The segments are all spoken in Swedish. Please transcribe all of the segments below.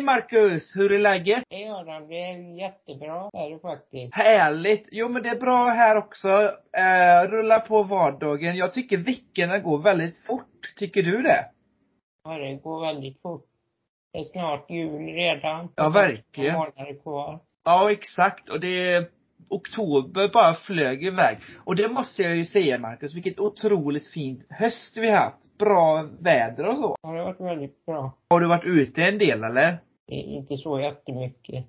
Hej Marcus! Hur är läget? Hej Adam, det är jättebra är det faktiskt. Härligt! Jo men det är bra här också. Eh, rulla på vardagen. Jag tycker veckorna går väldigt fort. Tycker du det? Ja, det går väldigt fort. Det är snart jul redan. Ja, verkligen. månader kvar. Ja, exakt. Och det oktober bara flög iväg. Och det måste jag ju säga Marcus, vilket otroligt fint höst vi har haft. Bra väder och så. Ja, det har varit väldigt bra. Har du varit ute en del eller? Inte så jättemycket.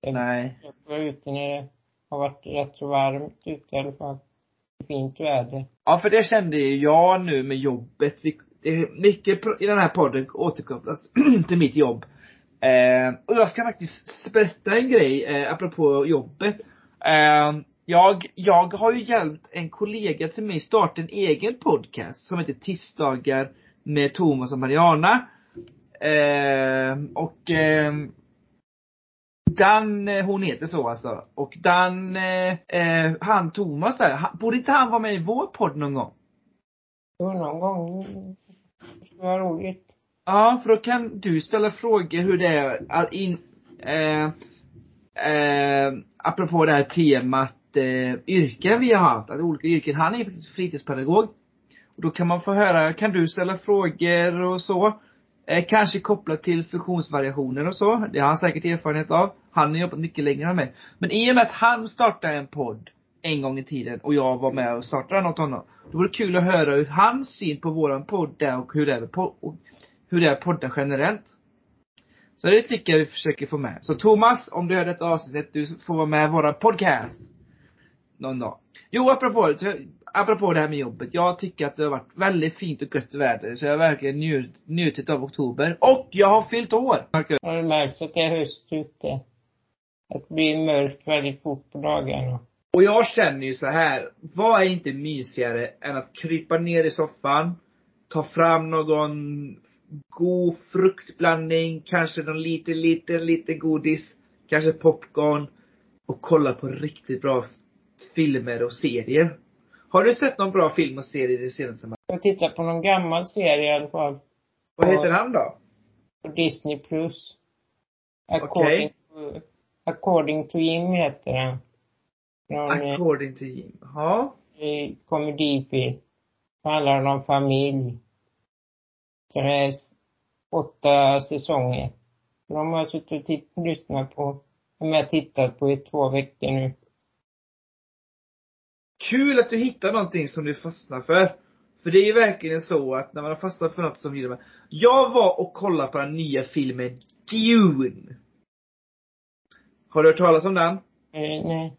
Jag Nej. var ute när det har varit rätt så varmt ute i alla fall. Fint väder. Ja, för det kände jag nu med jobbet. Vi, det är mycket i den här podden återkopplas till mitt jobb. Eh, och jag ska faktiskt berätta en grej, eh, apropå jobbet. Eh, jag, jag har ju hjälpt en kollega till mig starta en egen podcast som heter Tisdagar med Thomas och Mariana. Eh, och eh, Dan, hon heter så alltså. Och Dan, eh, eh han Thomas där, han, borde inte han vara med i vår podd någon gång? Jo, någon gång. Det skulle vara roligt. Ja, för då kan du ställa frågor hur det är att in, eh, eh, apropå det här temat eh, yrken vi har haft, att olika yrken. Han är faktiskt fritidspedagog. Och då kan man få höra, kan du ställa frågor och så? Eh, kanske kopplat till funktionsvariationer och så. Det har han säkert erfarenhet av. Han har jobbat mycket längre än mig. Men i och med att han startade en podd en gång i tiden och jag var med och startade den åt honom. Då vore det kul att höra hur hans syn på våran podd är och hur det är med och hur det är podden generellt. Så det tycker jag vi försöker få med. Så Thomas, om du hör detta avsnittet, du får vara med i våran podcast. Någon dag. Jo, apropå, apropå det här med jobbet. Jag tycker att det har varit väldigt fint och gött väder. Så jag har verkligen njut, njutit av oktober. Och jag har fyllt år! Marcus. Har du märkt att det är höst ute? Att det blir mörkt väldigt fort på dagarna. Och jag känner ju så här. vad är inte mysigare än att krypa ner i soffan, ta fram någon god fruktblandning, kanske någon liten, liten, liten godis, kanske popcorn och kolla på riktigt bra filmer och serier. Har du sett någon bra film och serie det senaste? Jag tittar på någon gammal serie i alla fall. Vad heter den då? På Disney plus. According, okay. to, according to Jim heter den. Någon, eh, according to Jim, ja. Komedifilm. Handlar om familj. Så det är åtta säsonger. De har jag suttit och lyssnat på. De har jag tittat på i två veckor nu. Kul att du hittar någonting som du fastnar för. För det är ju verkligen så att när man har fastnat för något som gillar man. Jag var och kollade på den nya filmen Dune. Har du hört talas om den? Eh, nej.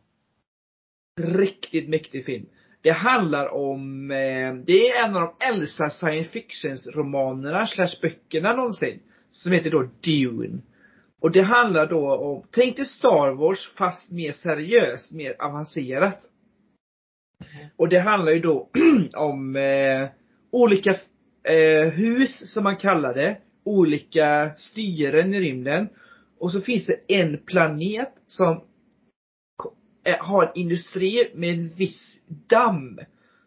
Riktigt mäktig film. Det handlar om, eh, det är en av de äldsta science fictions romanerna slash böckerna någonsin. Som heter då Dune. Och det handlar då om, tänk dig Star Wars fast mer seriöst, mer avancerat. Mm-hmm. Och det handlar ju då om eh, olika eh, hus som man kallar det. Olika styren i rymden. Och så finns det en planet som eh, har en industri med en viss damm.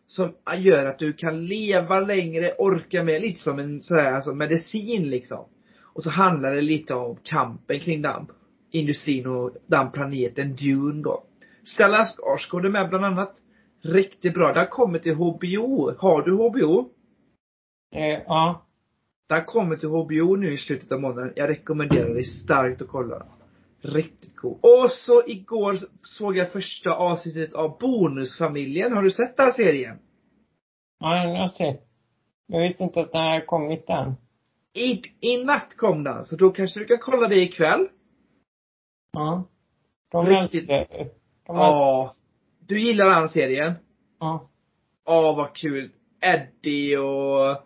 Som gör att du kan leva längre, orka med, lite som en sådär, alltså medicin liksom. Och så handlar det lite om kampen kring damm. Industrin och dammplaneten Dune då. Stellan Skarsgård är med bland annat. Riktigt bra. Den kommer till HBO. Har du HBO? Eh, ja. Den kommer till HBO nu i slutet av månaden. Jag rekommenderar dig starkt att kolla. Riktigt cool. Och så igår såg jag första avsnittet av Bonusfamiljen. Har du sett den här serien? Ja, jag har sett. Jag visste inte att den hade kommit än. I, I natt kom den, så då kanske du kan kolla det ikväll? Ja. De Riktigt. älskar de Ja. Du gillar den serien? Ja. Ja, vad kul. Eddie och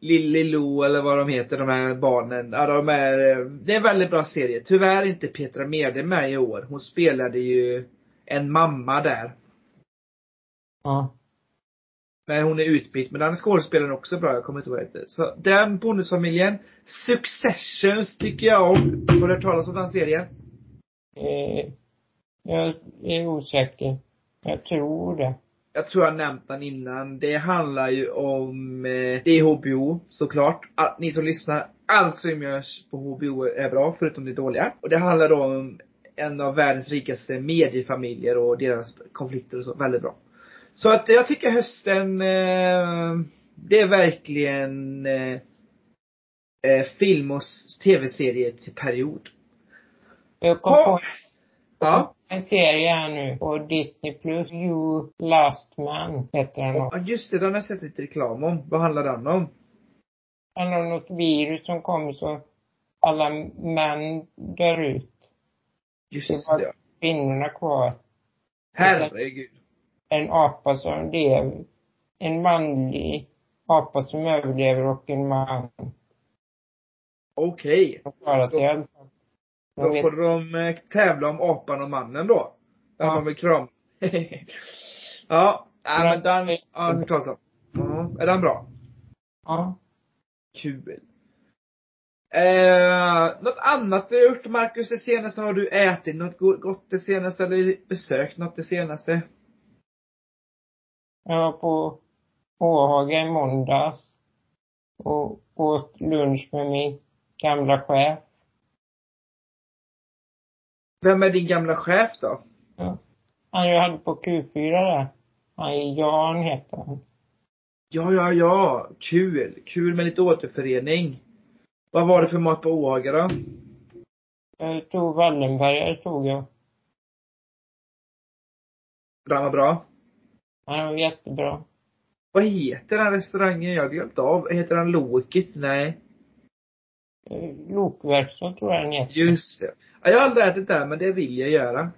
Lillilo eller vad de heter, de här barnen. Ja, de är, det är en väldigt bra serie. Tyvärr inte Petra Mede med i år. Hon spelade ju en mamma där. Ja. Men hon är utbytt. Men den skådespelaren också bra, jag kommer inte ihåg vad det heter. Så den bonusfamiljen. Successions tycker jag om. Har du hört talas om den serien? Eh, jag är osäker. Jag tror det jag tror jag nämnt den innan. Det handlar ju om, eh, det är HBO såklart. Att ni som lyssnar, allt som görs på HBO är bra, förutom det dåliga. Och det handlar då om en av världens rikaste mediefamiljer och deras konflikter och så. Väldigt bra. Så att jag tycker hösten, eh, det är verkligen eh, eh, film och tv-serie till period. Jag kom på Ja. En serie här nu på Disney plus. You Last Man heter den. Ja, just det, den har jag sett lite reklam om. Vad handlar den om? Det handlar om något virus som kommer så alla män dör ut. Just Det var- det. Kvinnorna kvar. Herregud. En apa som lever. En manlig apa som överlever och en man Okej. som klarar sig i alla fall. De Då får de eh, tävla om apan och mannen då. Där Ja. man vill kram. ja, ja men den, det- ja, om. Ja, är den bra? ja. Kul. Eh, något annat du har gjort Marcus det senaste? Har du ätit något go- gott det senaste eller besökt något det senaste? Jag var på Åhaga i måndags och åt lunch med min gamla chef. Vem är din gamla chef då? Han jag hade på Q4 där. Han Jan heter han. Ja, ja, ja. Kul. Kul med lite återförening. Vad var det för mat på Åhaga då? Jag tog Wallenbergare tog jag. Den var bra. Han var jättebra. Vad heter den restaurangen? Jag har glömt av. Heter den Loket? Nej. Eh, Lokverkstad tror jag den heter. Just det. Ja, jag har aldrig ätit där, men det vill jag göra.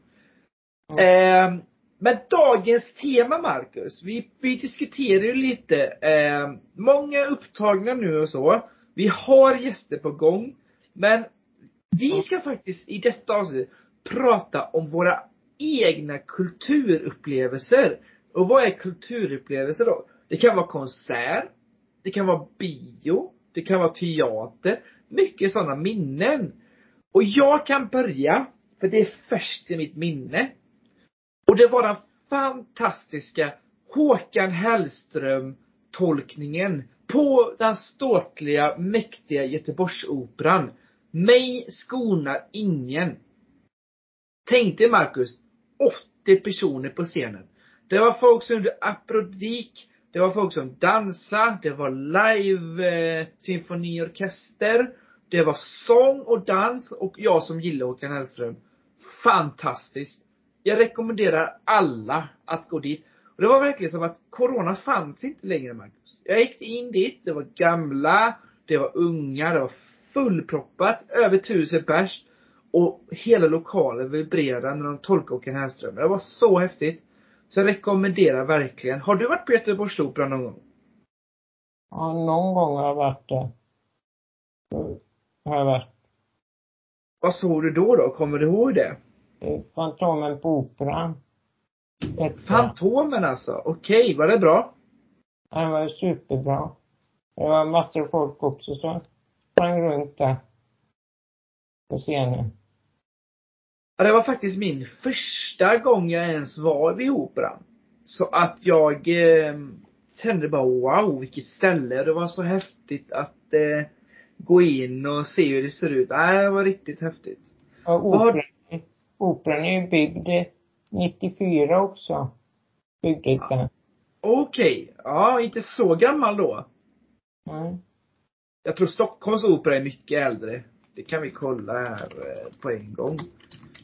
Ja. Eh, men dagens tema, Marcus. Vi, vi diskuterar ju lite. Eh, många upptagna nu och så. Vi har gäster på gång. Men vi ska faktiskt i detta avsnitt prata om våra egna kulturupplevelser. Och vad är kulturupplevelser då? Det kan vara konsert. Det kan vara bio. Det kan vara teater. Mycket sådana minnen. Och jag kan börja, för det är först i mitt minne. Och det var den fantastiska Håkan Hellström tolkningen på den ståtliga, mäktiga Göteborgsoperan. Mig skonar ingen. Tänk dig Marcus, 80 personer på scenen. Det var folk som gjorde aprodik, det var folk som dansade, det var live eh, symfoniorkester, det var sång och dans och jag som gillar Håkan Hellström. Fantastiskt. Jag rekommenderar alla att gå dit. Och det var verkligen som att corona fanns inte längre Marcus. Jag gick in dit, det var gamla, det var unga, det var fullproppat, över tusen pers. Och hela lokalen vibrerade när de tolkade Håkan Hellström. Det var så häftigt. Så jag rekommenderar verkligen. Har du varit på Göteborgsoperan någon gång? Ja, någon gång har jag varit där. Så Har jag varit. Vad såg du då då? Kommer du ihåg det? Fantomen på Operan. Fantomen alltså? Okej, var det bra? Han var superbra. Det var massor av folk också som sprang runt där. På scenen. Ja, det var faktiskt min första gång jag ens var vid Operan. Så att jag eh, kände bara wow, vilket ställe. Det var så häftigt att eh, gå in och se hur det ser ut. Nej, det var riktigt häftigt. Vad har- operan, operan är ju byggd 94 också. Byggdes den. Okej, ja, inte så gammal då. Mm. Jag tror Stockholms opera är mycket äldre. Det kan vi kolla här eh, på en gång.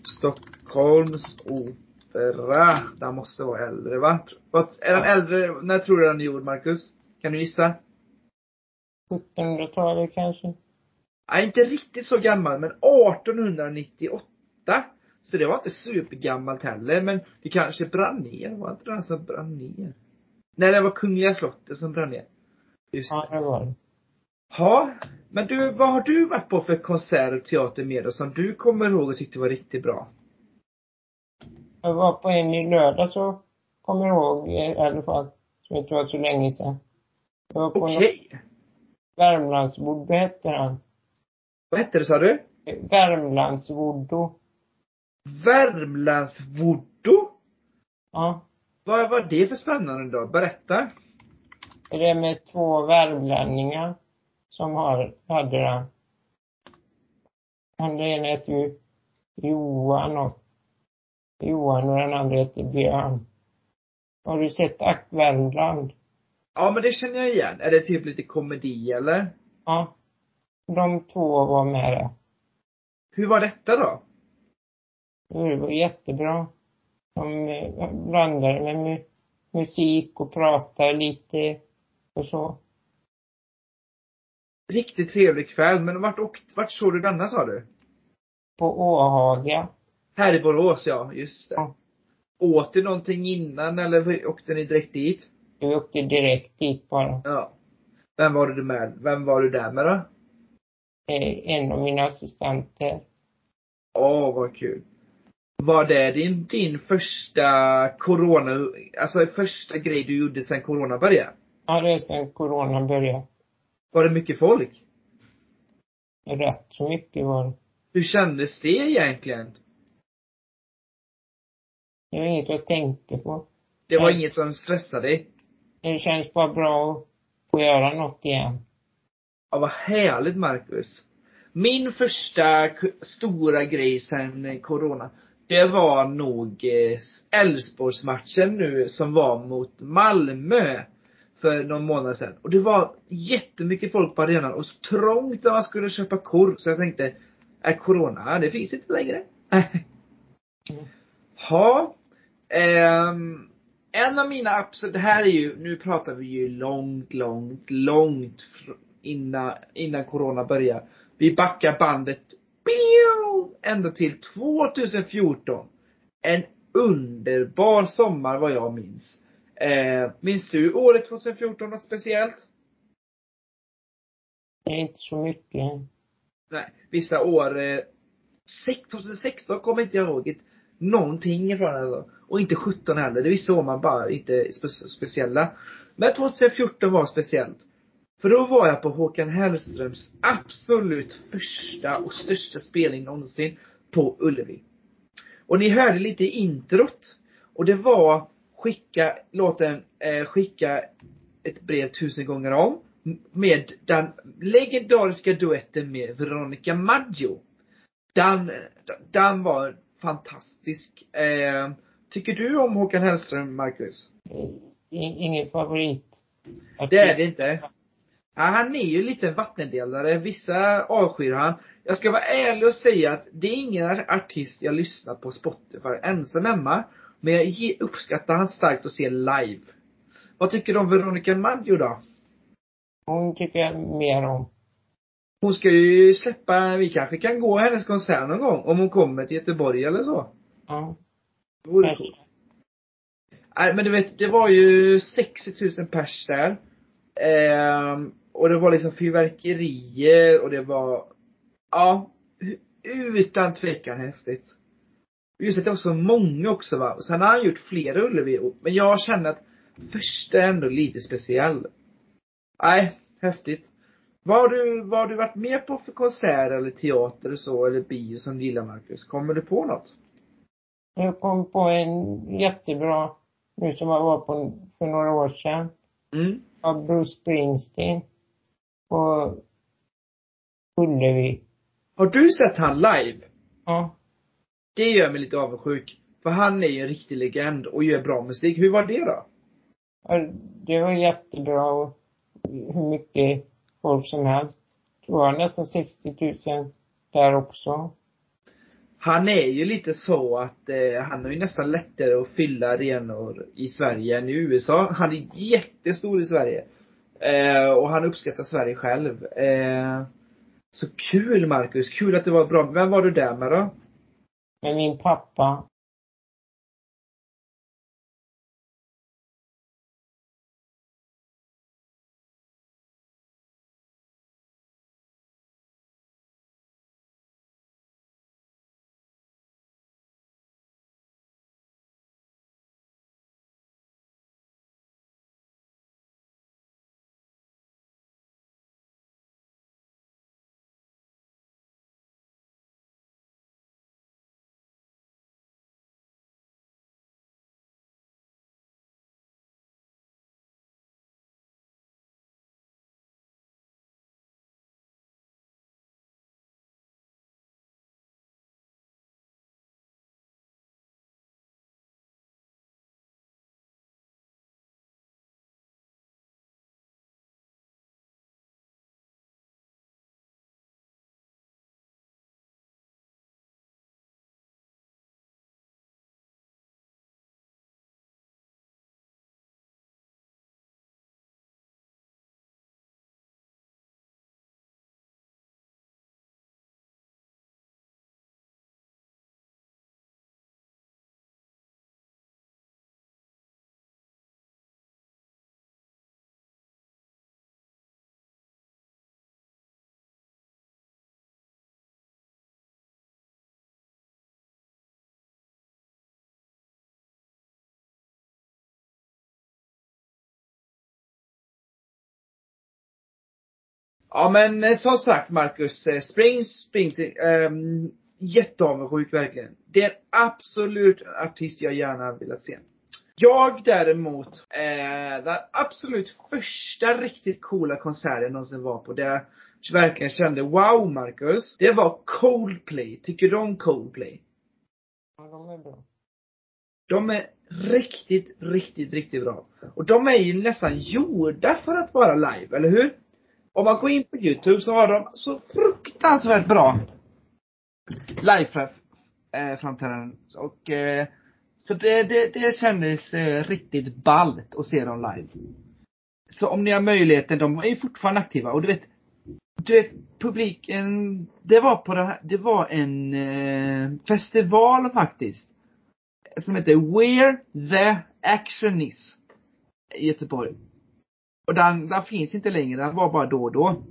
Stockholms opera. Den måste vara äldre va? Vad- Är den äldre, när tror du den är gjord Marcus? Kan du gissa? 1700-talet kanske. Nej, inte riktigt så gammal, men 1898. Så det var inte supergammalt heller, men det kanske brann ner. Var inte den som brann ner? Nej, det var Kungliga slottet som brann ner. Just Ja, det. det var det. Ja, men du, vad har du varit på för konsert teater med och som du kommer ihåg och tyckte var riktigt bra? Jag var på en i lördag så kommer jag ihåg i alla fall. Som inte var så länge sedan. Jag var på Okej. något Värmlandsvoodoo hette han. Vad hette det sa du? Värmlandsvoodoo. Värmlandsvoodoo? Ja. Vad var det för spännande då? Berätta. Det är med två värmlänningar som har, hade den. Han ena heter ju Johan och Johan och den andra heter Björn. Har du sett Ack Värmland? Ja, men det känner jag igen. Är det typ lite komedi eller? Ja. De två var med där. Hur var detta då? Det var jättebra. De eh, blandade med mu musik och pratade lite och så. Riktigt trevlig kväll, men vart, åkt, vart såg du denna sa du? På Åhaga. Här i Borås ja, just det. Ja. Åt du någonting innan eller åkte ni direkt dit? Vi åkte direkt dit bara. Ja. Vem var du med? Vem var du där med då? Eh, En av mina assistenter. Åh, vad kul. Var det din, din första corona, alltså första grej du gjorde sen corona började? Ja, det är sen corona började. Var det mycket folk? Rätt så mycket var det. Hur kändes det egentligen? Det var inget jag tänkte på. Det var Nej. inget som stressade dig? Det känns bara bra att få göra något igen. Ja, vad härligt Marcus. Min första stora grej sen corona, det var nog eh, Elfsborgsmatchen nu som var mot Malmö för någon månad sedan. Och det var jättemycket folk på arenan och så trångt när man skulle köpa korv. Så jag tänkte, är corona, det finns inte längre. Mm. Ja. ehm, en av mina absolut, det här är ju, nu pratar vi ju långt, långt, långt innan, innan corona började. Vi backar bandet pew, ända till 2014. En underbar sommar vad jag minns. Eh, minns du året 2014 något speciellt? Är inte så mycket. Nej, vissa år, eh, sex- 2016 kommer inte jag ihåg ett, någonting ifrån alltså. Och inte 17 heller. Det är vissa år man bara inte spe, speciella. Men 2014 var speciellt. För då var jag på Håkan Hellströms absolut första och största spelning någonsin på Ullevi. Och ni hörde lite i introt. Och det var skicka låten eh, Skicka ett brev tusen gånger om. Med den legendariska duetten med Veronica Maggio. Den, den var fantastisk. Eh, tycker du om Håkan Hellström, Marcus? Ingen favorit. Det är det inte. Ja, han är ju lite en vattendelare. Vissa avskyr han. Jag ska vara ärlig och säga att det är ingen artist jag lyssnar på Spotify ensam hemma. Men jag uppskattar han starkt att se live. Vad tycker du om Veronica Maggio då? Hon tycker jag mer om. Hon ska ju släppa, vi kanske kan gå hennes konsert någon gång. Om hon kommer till Göteborg eller så. Ja. Det vore coolt. Nej men du vet, det var ju 60 000 pers där. Ehm, och det var liksom fyrverkerier och det var, ja, utan tvekan häftigt. Just att det var så många också va. Och sen har han gjort flera Ullevi, men jag känner att första är ändå lite speciell. Nej, häftigt. Vad har du, vad har du varit med på för konsert eller teater och så, eller bio som du gillar Marcus? Kommer du på något? Jag kom på en jättebra, nu som jag var på för några år sedan, Mm. av Bruce Springsteen. På Ullevi. Har du sett han live? Ja. Det gör mig lite avundsjuk. För han är ju en riktig legend och gör bra musik. Hur var det då? Ja, Det var jättebra och hur mycket folk som helst. Det var nästan 60 000 där också. Han är ju lite så att eh, han är ju nästan lättare att fylla arenor i Sverige än i USA. Han är jättestor i Sverige. Eh, och han uppskattar Sverige själv. Eh, så kul Marcus, kul att det var bra. Vem var du där med då? Men min pappa, Ja men eh, som sagt Marcus, eh, Spring Springsteen, um, jätteavundsjuk verkligen. Det är absolut en artist jag gärna velat se. Jag däremot, eh, den absolut första riktigt coola konserten jag någonsin var på, där jag verkligen kände wow Marcus, det var Coldplay. Tycker du om Coldplay? Ja, de är bra. De är riktigt, riktigt, riktigt bra. Och de är ju nästan gjorda för att vara live, eller hur? Om man går in på youtube så har de så fruktansvärt bra live eh, framträdanden. Och eh, så det, det, det kändes eh, riktigt ballt att se dem live. Så om ni har möjligheten, de är ju fortfarande aktiva och du vet, du vet publiken, det var på det här, det var en eh, festival faktiskt. Som heter Where the Action Is. I Göteborg. Och den, den finns inte längre, den var bara då och då.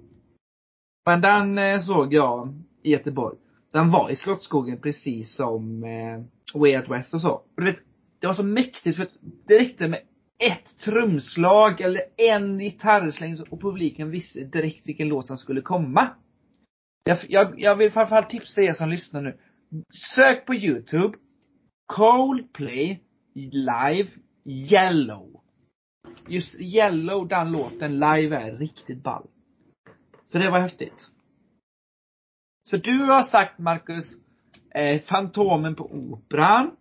Men den eh, såg jag i Göteborg. Den var i Slottsskogen precis som eh, Way Out West och så. Och du vet, det var så mäktigt för det räckte med ett trumslag eller en gitarrsläng och publiken visste direkt vilken låt som skulle komma. Jag, jag, jag vill framförallt tipsa er som lyssnar nu. Sök på youtube. Coldplay live yellow. Just yellow, den låten live är riktigt ball. Så det var häftigt. Så du har sagt Marcus, eh, Fantomen på Operan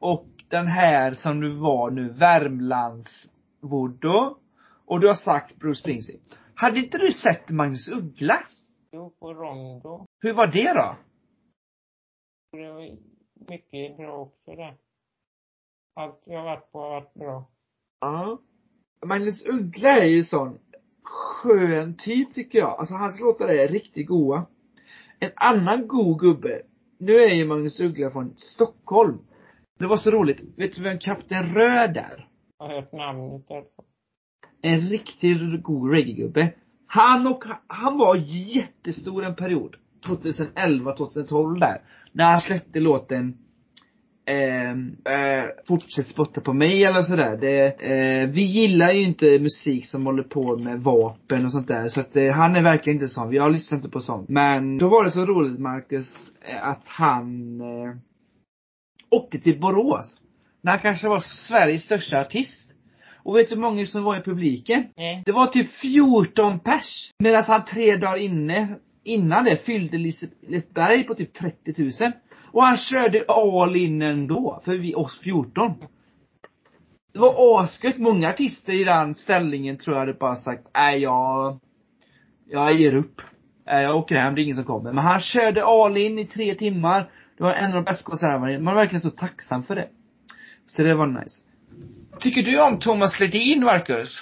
och den här som du var nu, Värmlands Voodoo. Och du har sagt Bruce Springsteen. Hade inte du sett Magnus Uggla? Jo, på Rondo. Hur var det då? Det var mycket bra också det. Allt jag varit på har varit bra. Ja. Magnus Uggla är ju sån skön typ tycker jag. Alltså hans låtar är riktigt goa. En annan god gubbe, nu är ju Magnus Uggla från Stockholm. Det var så roligt. Vet du vem Kapten Röd är? Jag har hört namnet där. En riktigt god reggae-gubbe. Han och, han var jättestor en period. 2011, 2012 där. När han släppte låten eh, eh, Fortsätt spotta på mig eller sådär. Det, eh, vi gillar ju inte musik som håller på med vapen och sånt där. Så att eh, han är verkligen inte sån. Jag lyssnar inte på sånt. Men då var det så roligt Marcus, eh, att han eh, åkte till Borås. När han kanske var Sveriges största artist. Och vet du hur många som var i publiken? Nej. Det var typ 14 pers. Medan han tre dagar inne, innan det, fyllde Liseberg på typ 30 000. Och han körde all in ändå, för vi, oss 14. Det var asgött. Många artister i den ställningen tror jag hade bara sagt, nej jag, jag ger upp. Jag åker hem, det är ingen som kommer. Men han körde all in i tre timmar. Det var en av de bästa konserterna. Man var verkligen så tacksam för det. Så det var nice. Tycker du om Thomas Ledin, Marcus?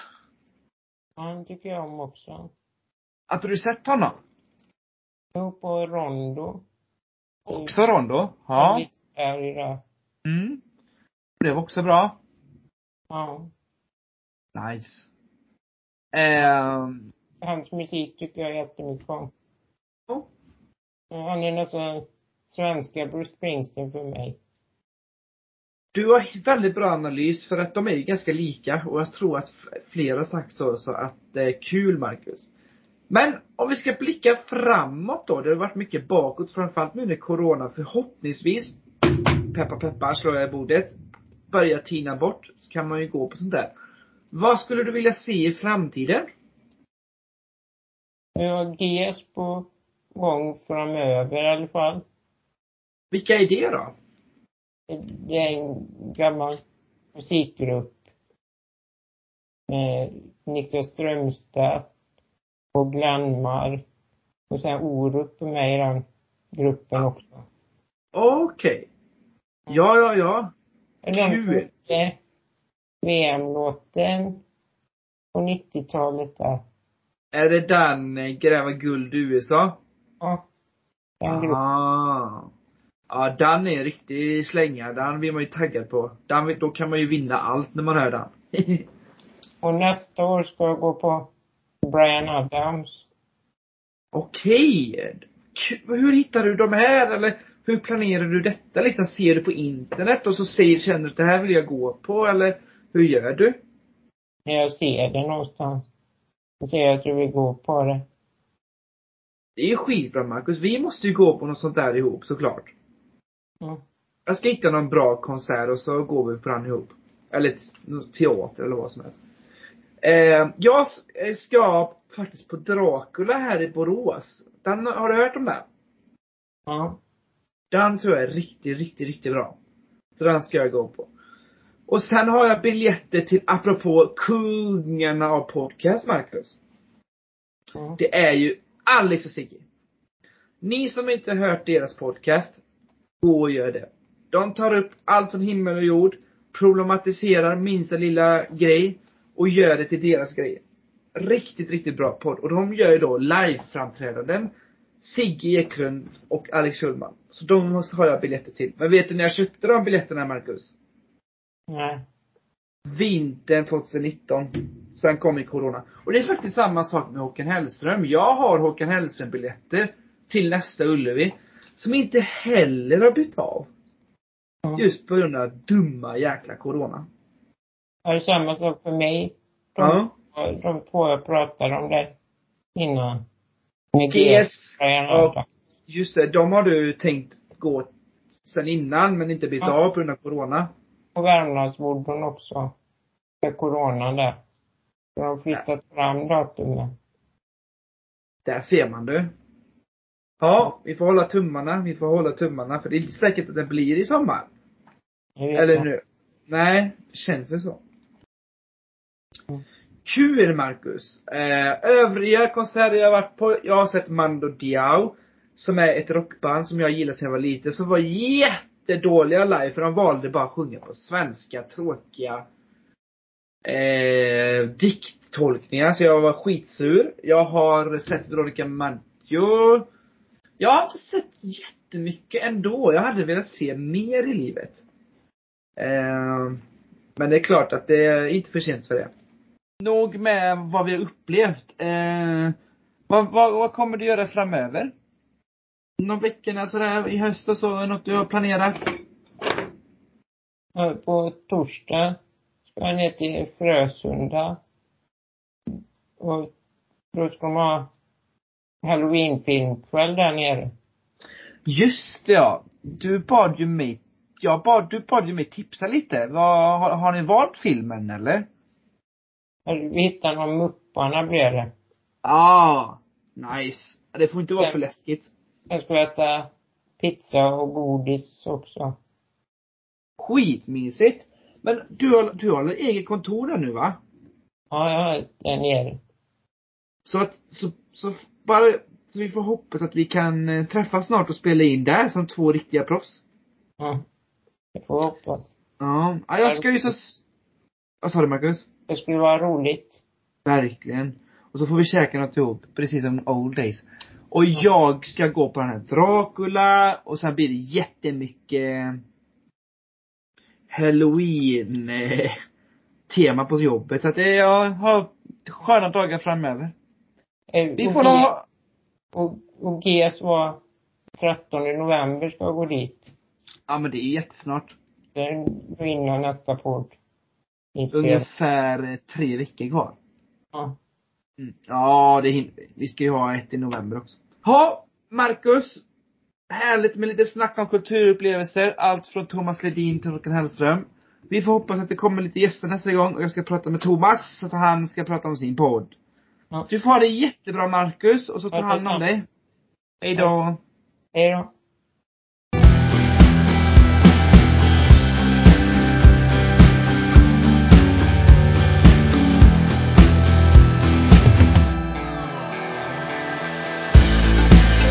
Han tycker jag om också. Att du sett honom? Jo, på Rondo. Också Rondo? Ja. Ja. Mm. Det var också bra. Ja. Nice. Ehm. Hans musik tycker jag jättemycket om. Ja. Han är nästan svenska Bruce Springsteen för mig. Du har väldigt bra analys för att de är ju ganska lika och jag tror att flera sagt så, så att det är kul Marcus. Men om vi ska blicka framåt då, det har varit mycket bakåt framförallt nu när corona förhoppningsvis, peppa peppar slår jag i bordet, börjar tina bort, så kan man ju gå på sånt där. Vad skulle du vilja se i framtiden? Jag har GS på gång framöver i alla fall. Vilka är det då? Det är en gammal musikgrupp med Niklas Strömstedt och Glenmar och sen Orup är med i den gruppen också. Okej. Ja, ja, ja. Som Kul. gjorde VM-låten på 90-talet där. Är det den eh, Gräva guld i USA? Ja. Den. Ah. Ja, den är en riktig slänga. Den blir man ju taggad på. Den, då kan man ju vinna allt när man hör den. Och nästa år ska jag gå på Brian Adams. Okej. K- Hur hittar du de här? Eller hur planerar du detta? Liksom ser du på internet och så säger, känner du att det här vill jag gå på? Eller hur gör du? Jag ser det någonstans. Så ser jag att jag vill gå på det. Det är ju skitbra Marcus. Vi måste ju gå på något sånt där ihop såklart. Mm. Jag ska hitta någon bra konsert och så går vi på den ihop. Eller teater eller vad som helst. Eh, jag eh, ska faktiskt på Dracula här i Borås. Den, har du hört om den? Ja. Den tror jag är riktigt, riktigt, riktigt bra. Så den ska jag gå på. Och sen har jag biljetter till, apropå kungarna av podcast, Marcus. Mm. Det är ju Alex och Sigge. Ni som inte har hört deras podcast, gå och gör det. De tar upp allt från himmel och jord, problematiserar minsta lilla grej och gör det till deras grej. Riktigt, riktigt bra podd. Och de gör ju då live-framträdanden. Sigge Eklund och Alex Schulman. Så de har jag biljetter till. Men vet du när jag köpte de biljetterna, Marcus? Nej. Vintern 2019. Sen kom ju corona. Och det är faktiskt samma sak med Håkan Hellström. Jag har Håkan Hellström-biljetter till nästa Ullevi. Som inte heller har bytt av. Mm. Just på grund av dumma jäkla corona. Det är samma sak för mig. De, Ja. de två jag pratade om där innan. Med GS och. Just det, de har du tänkt gå sen innan men inte bytt Ja. av på grund av corona. Och Värmlandsvodden också. Med coronan där. De har flyttat fram datumet. Där ser man du. Ja, vi får hålla tummarna, vi får hålla tummarna för det är inte säkert att det blir i sommar. Eller nu. Nej, känns det så. Mm. Kul Marcus. Eh, övriga konserter jag har varit på, jag har sett Mando Diao. Som är ett rockband som jag gillar sedan jag var liten, som var jättedåliga live för de valde bara att sjunga på svenska, tråkiga eh, dikttolkningar, så jag var skitsur. Jag har sett Veronica Maggio. Jag har inte sett jättemycket ändå. Jag hade velat se mer i livet. Eh, men det är klart att det är inte för sent för det. Nog med vad vi har upplevt. Eh, vad, vad, vad kommer du göra framöver? Någon veckorna sådär i höst och så, något du har planerat? Ja, På torsdag ska jag ner till Frösunda. Och då ska de ha halloweenfilmkväll där nere. Just det ja. Du bad ju mig, jag bad, du bad ju mig tipsa lite. Vad, har, har ni valt filmen eller? Vi hittade någon Mupparna blev det. Ah, nice. Det får inte vara Ja. för läskigt. Jag ska äta pizza och godis också. Skitmysigt. Men du har, du har eget kontor där nu va? Ja, ja, där nere. Så att, så, så bara, så vi får hoppas att vi kan eh, träffas snart och spela in där som två riktiga proffs. Ja. Jag får hoppas. Ja, ja jag ska ju så... Vad sa du Marcus? Det skulle vara roligt. Verkligen. Och så får vi käka något ihop, precis som old days. Och jag ska gå på den här Dracula och sen blir det jättemycket halloween tema på jobbet. Så att jag har sköna dagar framöver. Eh, Vi får ha, Och, och GS var 13 november ska jag gå dit. ja men det är jättesnart. Det är innan nästa podd. Inspel. Ungefär eh, tre veckor kvar. Ja. Mm. Ja, det hinner vi. Vi ska ju ha ett i november också. Ha, Marcus. Härligt med lite snack om kulturupplevelser. Allt från Thomas Ledin till Håkan Hellström. Vi får hoppas att det kommer lite gäster nästa gång och jag ska prata med Thomas så att han ska prata om sin podd. Ja. Du får ha det jättebra Marcus och så ta Ja, hand om dig. Hej då. Hej då.